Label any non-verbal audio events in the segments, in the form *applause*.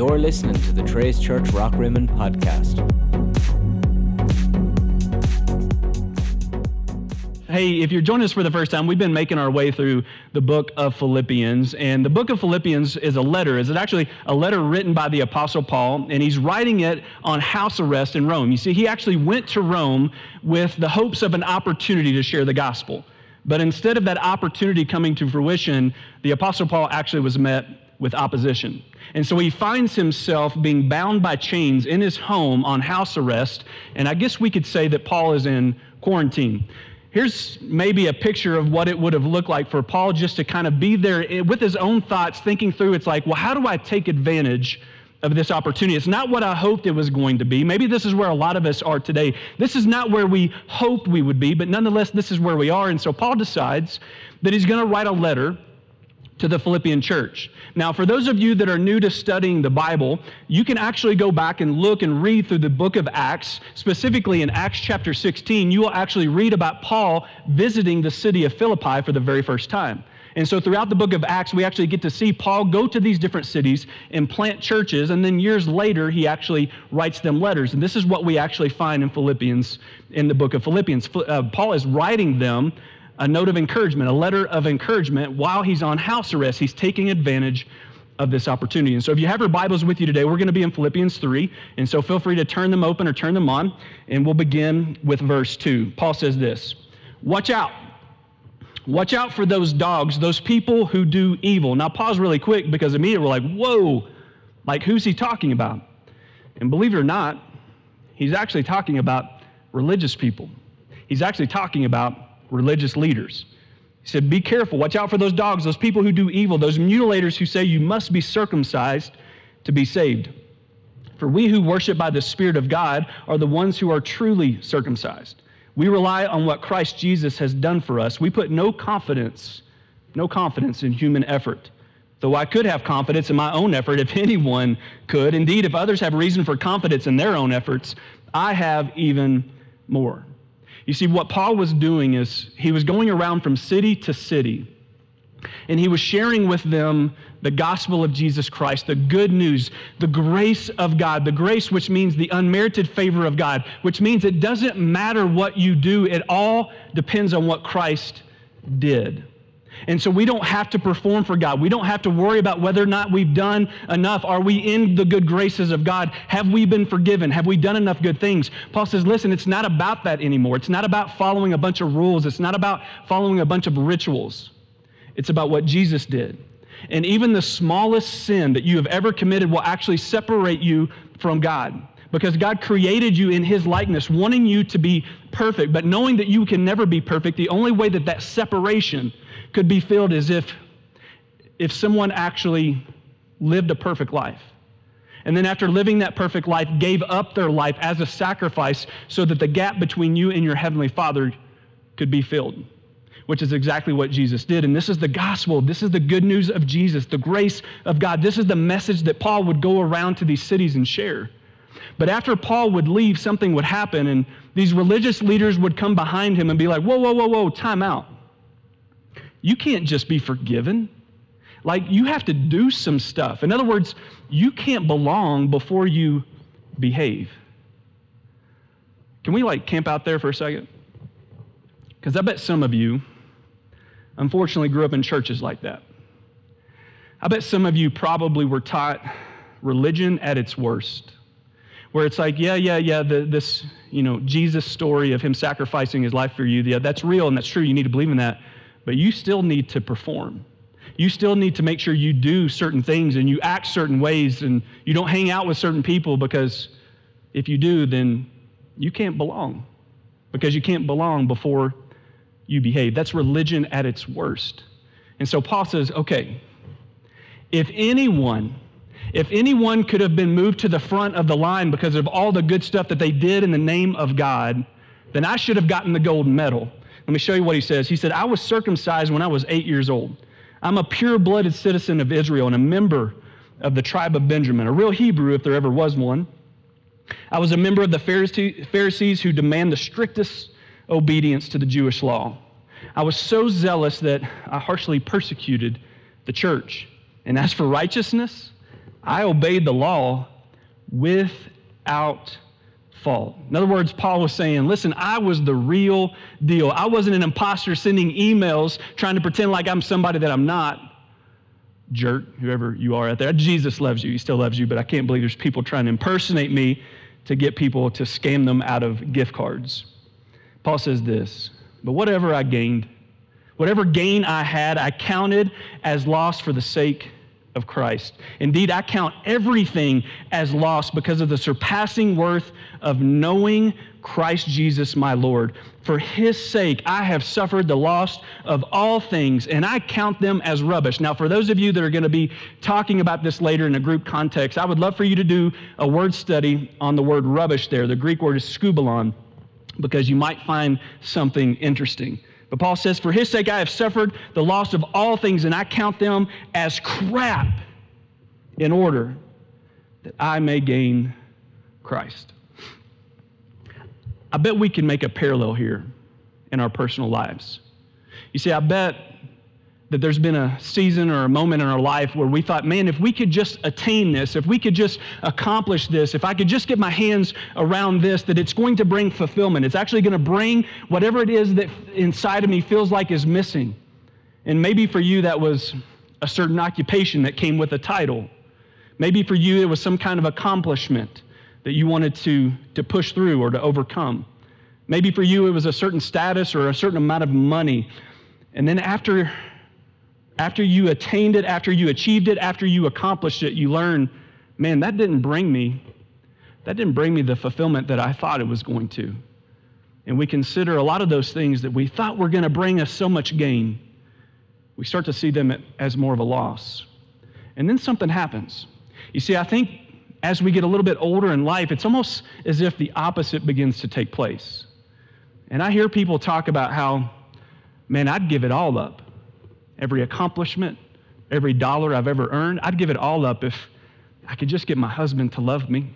You're listening to the Trace Church Rock Rockrimmon podcast. Hey, if you're joining us for the first time, we've been making our way through the book of Philippians. And the book of Philippians is a letter. Is it actually a letter written by the Apostle Paul? And he's writing it on house arrest in Rome. You see, he actually went to Rome with the hopes of an opportunity to share the gospel. But instead of that opportunity coming to fruition, the Apostle Paul actually was met with opposition. And so he finds himself being bound by chains in his home on house arrest. And I guess we could say that Paul is in quarantine. Here's maybe a picture of what it would have looked like for Paul just to kind of be there with his own thoughts, thinking through it's like, well, how do I take advantage of this opportunity? It's not what I hoped it was going to be. Maybe this is where a lot of us are today. This is not where we hoped we would be, but nonetheless, this is where we are. And so Paul decides that he's going to write a letter to the Philippian church. Now, for those of you that are new to studying the Bible, you can actually go back and look and read through the book of Acts. Specifically in Acts chapter 16, you will actually read about Paul visiting the city of Philippi for the very first time. And so throughout the book of Acts, we actually get to see Paul go to these different cities and plant churches. And then years later, he actually writes them letters. And this is what we actually find in Philippians, in the book of Philippians. Uh, Paul is writing them a note of encouragement, a letter of encouragement while he's on house arrest. He's taking advantage of this opportunity. And so if you have your Bibles with you today, we're going to be in Philippians 3. And so feel free to turn them open or turn them on. And we'll begin with verse 2. Paul says this Watch out. Watch out for those dogs, those people who do evil. Now, pause really quick because immediately we're like, whoa, like who's he talking about? And believe it or not, he's actually talking about religious people. He's actually talking about religious leaders. He said, Be careful, watch out for those dogs, those people who do evil, those mutilators who say you must be circumcised to be saved. For we who worship by the Spirit of God are the ones who are truly circumcised. We rely on what Christ Jesus has done for us. We put no confidence, no confidence in human effort. Though I could have confidence in my own effort if *laughs* anyone could. Indeed, if others have reason for confidence in their own efforts, I have even more. You see, what Paul was doing is he was going around from city to city, and he was sharing with them the gospel of Jesus Christ, the good news, the grace of God, the grace which means the unmerited favor of God, which means it doesn't matter what you do, it all depends on what Christ did. And so we don't have to perform for God. We don't have to worry about whether or not we've done enough. Are we in the good graces of God? Have we been forgiven? Have we done enough good things? Paul says, listen, it's not about that anymore. It's not about following a bunch of rules. It's not about following a bunch of rituals. It's about what Jesus did. And even the smallest sin that you have ever committed will actually separate you from God because God created you in His likeness, wanting you to be perfect, but knowing that you can never be perfect, the only way that that separation could be filled as if, if someone actually lived a perfect life. And then, after living that perfect life, gave up their life as a sacrifice so that the gap between you and your Heavenly Father could be filled, which is exactly what Jesus did. And this is the gospel. This is the good news of Jesus, the grace of God. This is the message that Paul would go around to these cities and share. But after Paul would leave, something would happen, and these religious leaders would come behind him and be like, Whoa, whoa, whoa, whoa, time out. You can't just be forgiven. Like, you have to do some stuff. In other words, you can't belong before you behave. Can we, like, camp out there for a second? Because I bet some of you, unfortunately, grew up in churches like that. I bet some of you probably were taught religion at its worst, where it's like, yeah, yeah, yeah, the, this, you know, Jesus story of him sacrificing his life for you, yeah, that's real and that's true. You need to believe in that but you still need to perform. You still need to make sure you do certain things and you act certain ways and you don't hang out with certain people because if you do, then you can't belong because you can't belong before you behave. That's religion at its worst. And so Paul says, okay, if anyone, if anyone could have been moved to the front of the line because of all the good stuff that they did in the name of God, then I should have gotten the gold medal. Let me show you what he says. He said, I was circumcised when I was eight years old. I'm a pure blooded citizen of Israel and a member of the tribe of Benjamin, a real Hebrew if there ever was one. I was a member of the Pharisees who demand the strictest obedience to the Jewish law. I was so zealous that I harshly persecuted the church. And as for righteousness, I obeyed the law without fault. In other words, Paul was saying, listen, I was the real deal. I wasn't an imposter sending emails trying to pretend like I'm somebody that I'm not. Jerk, whoever you are out there. Jesus loves you. He still loves you, but I can't believe there's people trying to impersonate me to get people to scam them out of gift cards. Paul says this, but whatever I gained, whatever gain I had, I counted as loss for the sake of Christ. Indeed, I count everything as loss because of the surpassing worth of knowing Christ Jesus my Lord. For his sake, I have suffered the loss of all things, and I count them as rubbish. Now, for those of you that are going to be talking about this later in a group context, I would love for you to do a word study on the word rubbish there. The Greek word is skubalon, because you might find something interesting. But Paul says, For his sake I have suffered the loss of all things, and I count them as crap in order that I may gain Christ. I bet we can make a parallel here in our personal lives. You see, I bet that there's been a season or a moment in our life where we thought, man, if we could just attain this, if we could just accomplish this, if I could just get my hands around this, that it's going to bring fulfillment. It's actually going to bring whatever it is that inside of me feels like is missing. And maybe for you, that was a certain occupation that came with a title. Maybe for you, it was some kind of accomplishment that you wanted to, to push through or to overcome. Maybe for you, it was a certain status or a certain amount of money. And then after after you attained it, after you achieved it, after you accomplished it, you learn, man, that didn't bring me, that didn't bring me the fulfillment that I thought it was going to. And we consider a lot of those things that we thought were going to bring us so much gain, we start to see them as more of a loss. And then something happens. You see, I think as we get a little bit older in life, it's almost as if the opposite begins to take place. And I hear people talk about how, man, I'd give it all up every accomplishment, every dollar I've ever earned. I'd give it all up if I could just get my husband to love me.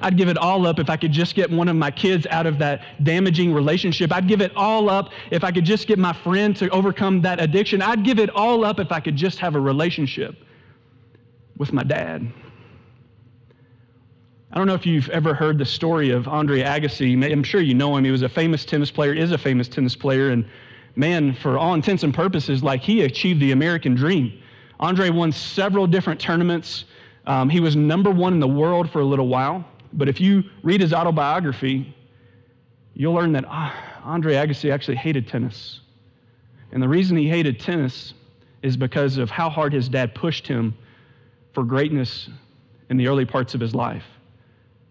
I'd give it all up if I could just get one of my kids out of that damaging relationship. I'd give it all up if I could just get my friend to overcome that addiction. I'd give it all up if I could just have a relationship with my dad. I don't know if you've ever heard the story of Andre Agassi. I'm sure you know him. He was a famous tennis player, is a famous tennis player, and man, for all intents and purposes, like he achieved the American dream. Andre won several different tournaments. Um, he was number one in the world for a little while. But if you read his autobiography, you'll learn that uh, Andre Agassi actually hated tennis. And the reason he hated tennis is because of how hard his dad pushed him for greatness in the early parts of his life.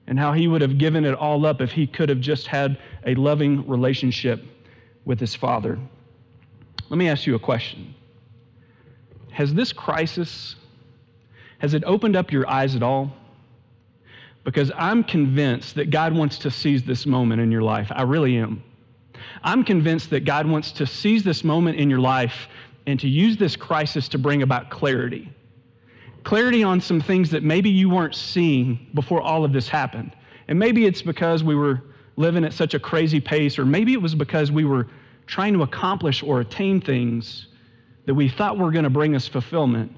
And how he would have given it all up if he could have just had a loving relationship with his father. Let me ask you a question. Has this crisis has it opened up your eyes at all? Because I'm convinced that God wants to seize this moment in your life. I really am. I'm convinced that God wants to seize this moment in your life and to use this crisis to bring about clarity. Clarity on some things that maybe you weren't seeing before all of this happened. And maybe it's because we were living at such a crazy pace, or maybe it was because we were trying to accomplish or attain things that we thought were going to bring us fulfillment.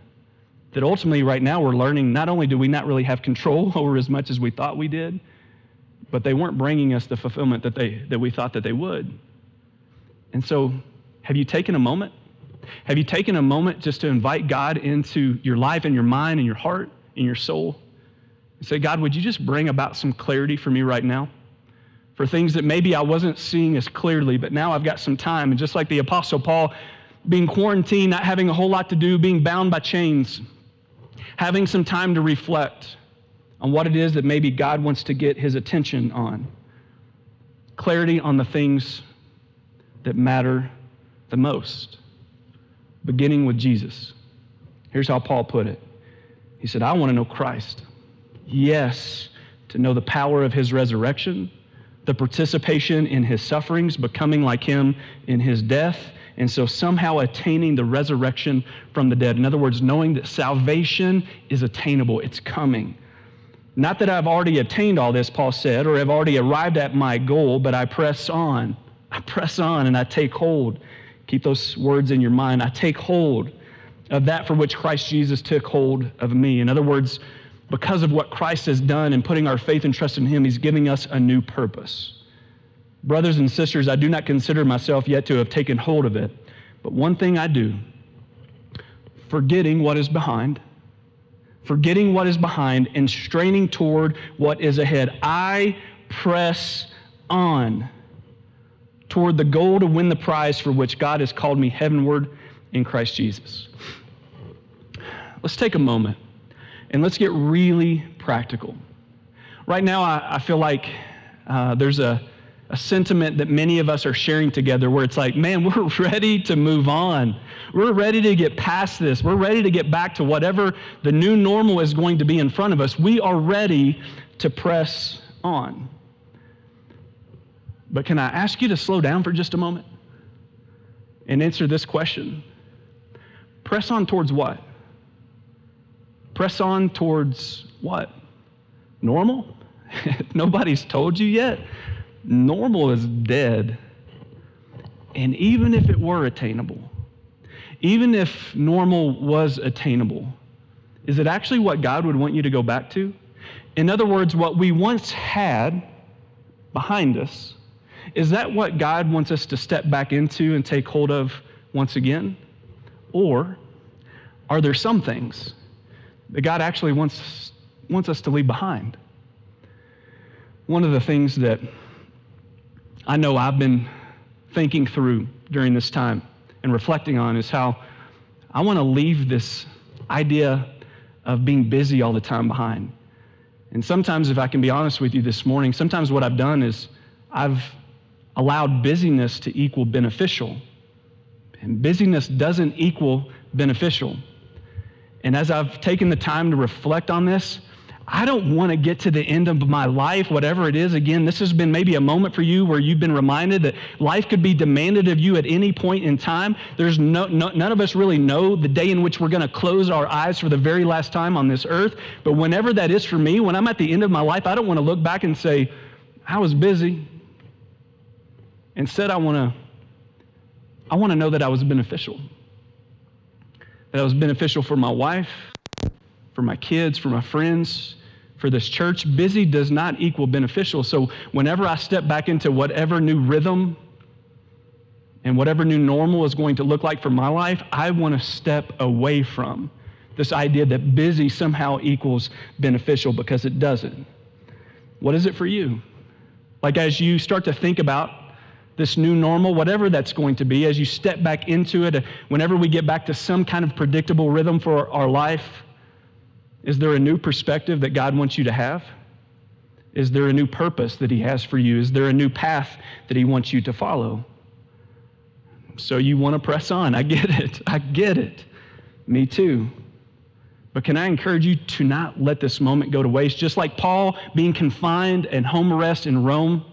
That ultimately, right now, we're learning not only do we not really have control *laughs* over as much as we thought we did, but they weren't bringing us the fulfillment that, they, that we thought that they would. And so, have you taken a moment? Have you taken a moment just to invite God into your life and your mind and your heart and your soul? And say, God, would you just bring about some clarity for me right now? For things that maybe I wasn't seeing as clearly, but now I've got some time. And just like the Apostle Paul, being quarantined, not having a whole lot to do, being bound by chains, having some time to reflect on what it is that maybe God wants to get his attention on. Clarity on the things that matter the most, beginning with Jesus. Here's how Paul put it He said, I want to know Christ. Yes, to know the power of his resurrection the participation in his sufferings, becoming like him in his death, and so somehow attaining the resurrection from the dead. In other words, knowing that salvation is attainable, it's coming. Not that I've already attained all this, Paul said, or have already arrived at my goal, but I press on. I press on and I take hold. Keep those words in your mind. I take hold of that for which Christ Jesus took hold of me. In other words, because of what Christ has done and putting our faith and trust in Him, He's giving us a new purpose. Brothers and sisters, I do not consider myself yet to have taken hold of it, but one thing I do, forgetting what is behind, forgetting what is behind and straining toward what is ahead, I press on toward the goal to win the prize for which God has called me heavenward in Christ Jesus. Let's take a moment and let's get really practical. Right now, I, I feel like uh, there's a, a sentiment that many of us are sharing together where it's like, man, *laughs* we're ready to move on. We're ready to get past this. We're ready to get back to whatever the new normal is going to be in front of us. We are ready to press on. But can I ask you to slow down for just a moment and answer this question? Press on towards what? Press on towards what? Normal? *laughs* Nobody's told you yet. Normal is dead. And even if it were attainable, even if normal was attainable, is it actually what God would want you to go back to? In other words, what we once had behind us, is that what God wants us to step back into and take hold of once again? Or are there some things that God actually wants, wants us to leave behind. One of the things that I know I've been thinking through during this time and reflecting on is how I want to leave this idea of being busy all the time behind. And sometimes, if I can be honest with you this morning, sometimes what I've done is I've allowed busyness to equal beneficial. And busyness doesn't equal beneficial. And as I've taken the time to reflect on this, I don't want to get to the end of my life, whatever it is. Again, this has been maybe a moment for you where you've been reminded that life could be demanded of you at any point in time. There's no, no none of us really know the day in which we're going to close our eyes for the very last time on this earth. But whenever that is for me, when I'm at the end of my life, I don't want to look back and say, I was busy. Instead, I want to I want to know that I was beneficial that was beneficial for my wife, for my kids, for my friends, for this church. Busy does not equal beneficial. So whenever I step back into whatever new rhythm and whatever new normal is going to look like for my life, I want to step away from this idea that busy somehow equals beneficial because it doesn't. What is it for you? Like as you start to think about this new normal, whatever that's going to be, as you step back into it, whenever we get back to some kind of predictable rhythm for our life, is there a new perspective that God wants you to have? Is there a new purpose that He has for you? Is there a new path that He wants you to follow? So you want to press on. I get it. I get it. Me too. But can I encourage you to not let this moment go to waste? Just like Paul being confined and home arrest in Rome,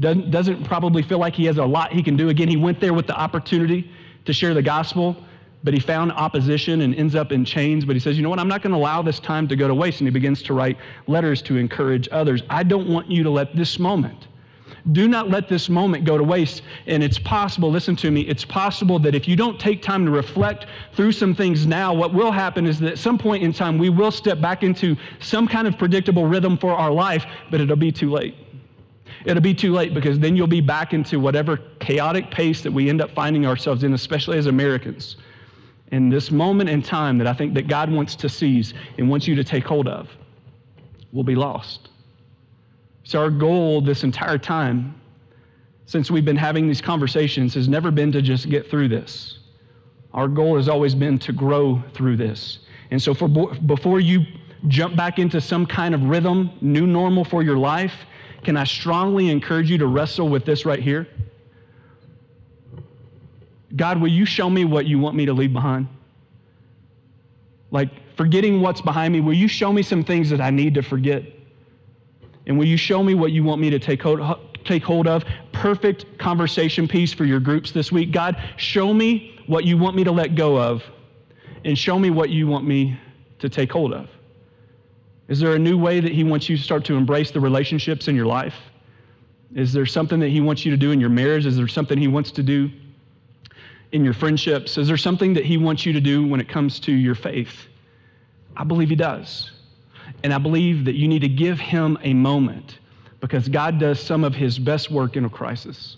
doesn't, doesn't probably feel like he has a lot he can do. Again, he went there with the opportunity to share the gospel, but he found opposition and ends up in chains. But he says, you know what? I'm not going to allow this time to go to waste. And he begins to write letters to encourage others. I don't want you to let this moment, do not let this moment go to waste. And it's possible, listen to me, it's possible that if you don't take time to reflect through some things now, what will happen is that at some point in time, we will step back into some kind of predictable rhythm for our life, but it'll be too late it'll be too late because then you'll be back into whatever chaotic pace that we end up finding ourselves in, especially as Americans. In this moment in time that I think that God wants to seize and wants you to take hold of, will be lost. So, our goal this entire time, since we've been having these conversations, has never been to just get through this. Our goal has always been to grow through this. And so, for, before you jump back into some kind of rhythm, new normal for your life, can I strongly encourage you to wrestle with this right here? God, will you show me what you want me to leave behind? Like, forgetting what's behind me, will you show me some things that I need to forget? And will you show me what you want me to take hold, take hold of? Perfect conversation piece for your groups this week. God, show me what you want me to let go of, and show me what you want me to take hold of. Is there a new way that He wants you to start to embrace the relationships in your life? Is there something that He wants you to do in your marriage? Is there something He wants to do in your friendships? Is there something that He wants you to do when it comes to your faith? I believe He does. And I believe that you need to give Him a moment because God does some of His best work in a crisis.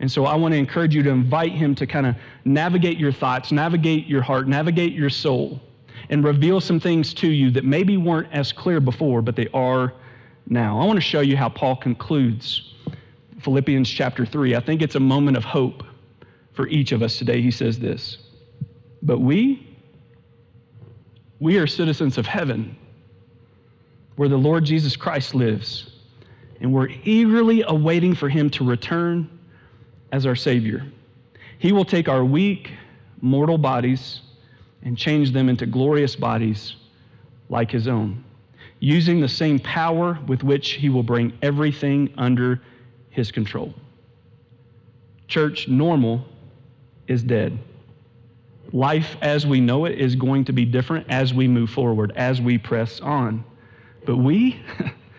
And so I want to encourage you to invite Him to kind of navigate your thoughts, navigate your heart, navigate your soul, and reveal some things to you that maybe weren't as clear before, but they are now. I want to show you how Paul concludes Philippians chapter 3. I think it's a moment of hope for each of us today. He says this But we, we are citizens of heaven, where the Lord Jesus Christ lives, and we're eagerly awaiting for him to return as our Savior. He will take our weak, mortal bodies and change them into glorious bodies like his own, using the same power with which he will bring everything under his control. Church, normal is dead. Life as we know it is going to be different as we move forward, as we press on. But we,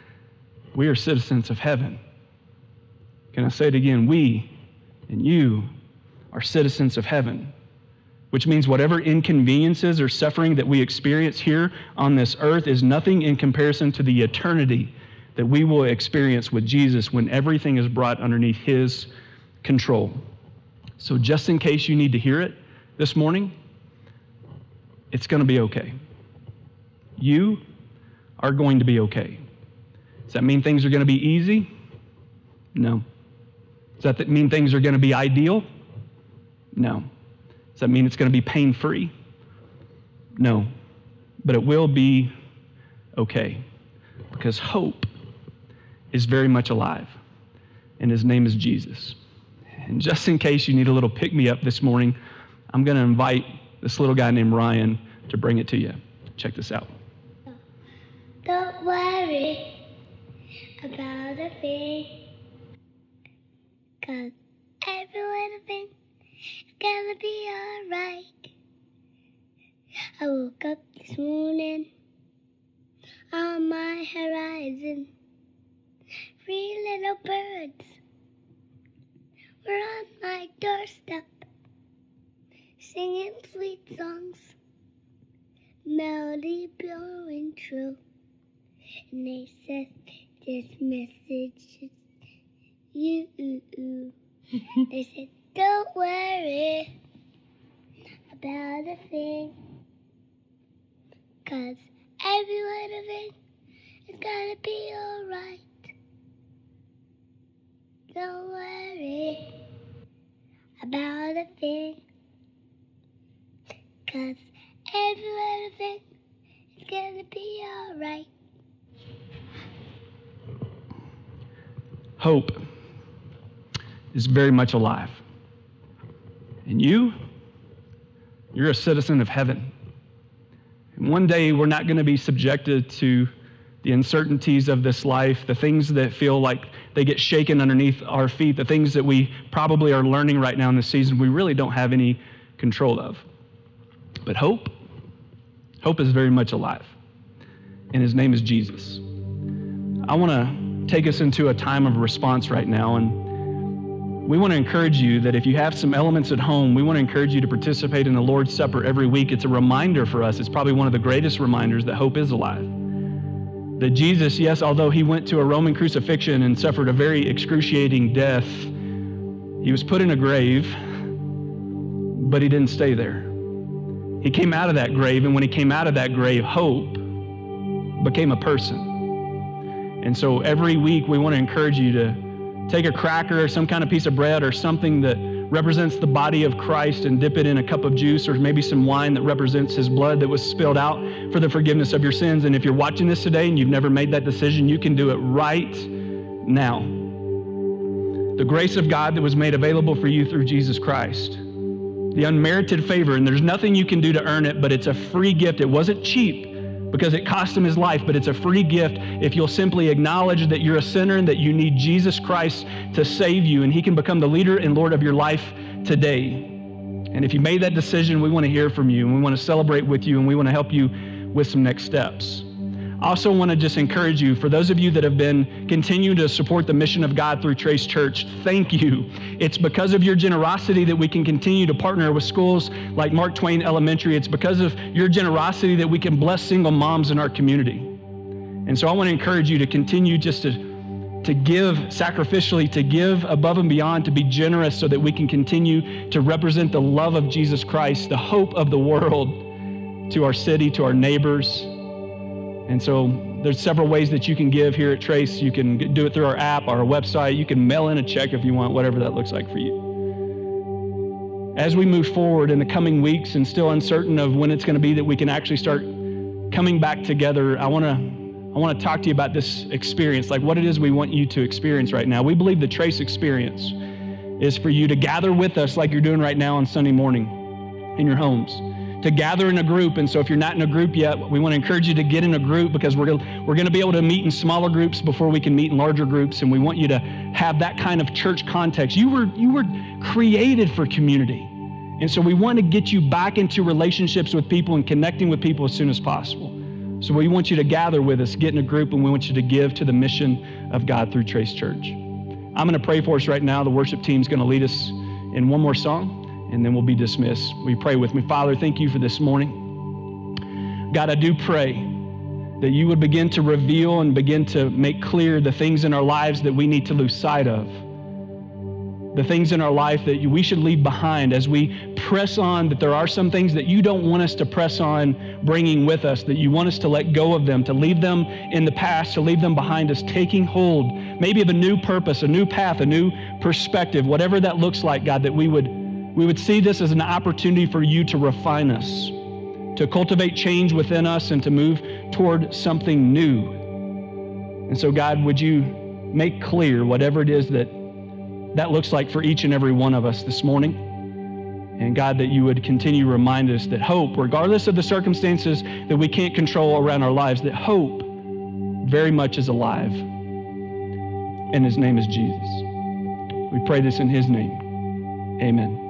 *laughs* we are citizens of heaven. Can I say it again? We and you are citizens of heaven, which means whatever inconveniences or suffering that we experience here on this earth is nothing in comparison to the eternity that we will experience with Jesus when everything is brought underneath his control. So, just in case you need to hear it this morning, it's going to be okay. You are going to be okay. Does that mean things are going to be easy? No. Does that mean things are going to be ideal? No. Does that mean it's going to be pain free? No. But it will be okay because hope is very much alive, and his name is Jesus. And just in case you need a little pick me up this morning, I'm going to invite this little guy named Ryan to bring it to you. Check this out. Don't worry about a thing, cause every little thing is gonna be alright. I woke up this morning on my horizon. Three little birds were on my doorstep singing sweet songs, melody blowing true. And they said, This message is you. *laughs* they said, Don't worry about a thing, cause every little thing is gonna be alright. Don't worry about a thing. Cause every little thing is gonna be alright. Hope is very much alive. And you, you're a citizen of heaven. And one day we're not going to be subjected to the uncertainties of this life, the things that feel like they get shaken underneath our feet, the things that we probably are learning right now in this season we really don't have any control of. But hope, hope is very much alive. And his name is Jesus. I want to take us into a time of response right now. And we want to encourage you that if you have some elements at home, we want to encourage you to participate in the Lord's Supper every week. It's a reminder for us. It's probably one of the greatest reminders that hope is alive that Jesus, yes, although he went to a Roman crucifixion and suffered a very excruciating death, he was put in a grave, but he didn't stay there. He came out of that grave, and when he came out of that grave, hope became a person. And so every week we want to encourage you to take a cracker or some kind of piece of bread or something that represents the body of Christ and dip it in a cup of juice or maybe some wine that represents his blood that was spilled out for the forgiveness of your sins. And if you're watching this today and you've never made that decision, you can do it right now. The grace of God that was made available for you through Jesus Christ. The unmerited favor, and there's nothing you can do to earn it, but it's a free gift. It wasn't cheap because it cost him his life, but it's a free gift if you'll simply acknowledge that you're a sinner and that you need Jesus Christ to save you, and he can become the leader and Lord of your life today. And if you made that decision, we want to hear from you, and we want to celebrate with you, and we want to help you with some next steps. I also want to just encourage you, for those of you that have been continuing to support the mission of God through Trace Church, thank you. It's because of your generosity that we can continue to partner with schools like Mark Twain Elementary. It's because of your generosity that we can bless single moms in our community. And so I want to encourage you to continue just to, to give sacrificially, to give above and beyond, to be generous so that we can continue to represent the love of Jesus Christ, the hope of the world to our city, to our neighbors. And so there's several ways that you can give here at Trace. You can do it through our app, our website. You can mail in a check if you want, whatever that looks like for you. As we move forward in the coming weeks and still uncertain of when it's going to be that we can actually start coming back together, I want to I want to talk to you about this experience, like what it is we want you to experience right now. We believe the Trace experience is for you to gather with us like you're doing right now on Sunday morning in your homes to gather in a group. And so if you're not in a group yet, we want to encourage you to get in a group because we're gonna, we're going to be able to meet in smaller groups before we can meet in larger groups. And we want you to have that kind of church context. You were, you were created for community. And so we want to get you back into relationships with people and connecting with people as soon as possible. So we want you to gather with us, get in a group, and we want you to give to the mission of God through Trace Church. I'm going to pray for us right now. The worship team is going to lead us in one more song and then we'll be dismissed. We pray with me. Father, thank you for this morning. God, I do pray that you would begin to reveal and begin to make clear the things in our lives that we need to lose sight of. The things in our life that we should leave behind as we press on, that there are some things that you don't want us to press on bringing with us, that you want us to let go of them, to leave them in the past, to leave them behind us, taking hold maybe of a new purpose, a new path, a new perspective, whatever that looks like, God, that we would we would see this as an opportunity for you to refine us, to cultivate change within us, and to move toward something new. And so, God, would you make clear whatever it is that that looks like for each and every one of us this morning? And God, that you would continue to remind us that hope, regardless of the circumstances that we can't control around our lives, that hope very much is alive. And his name is Jesus. We pray this in his name. Amen.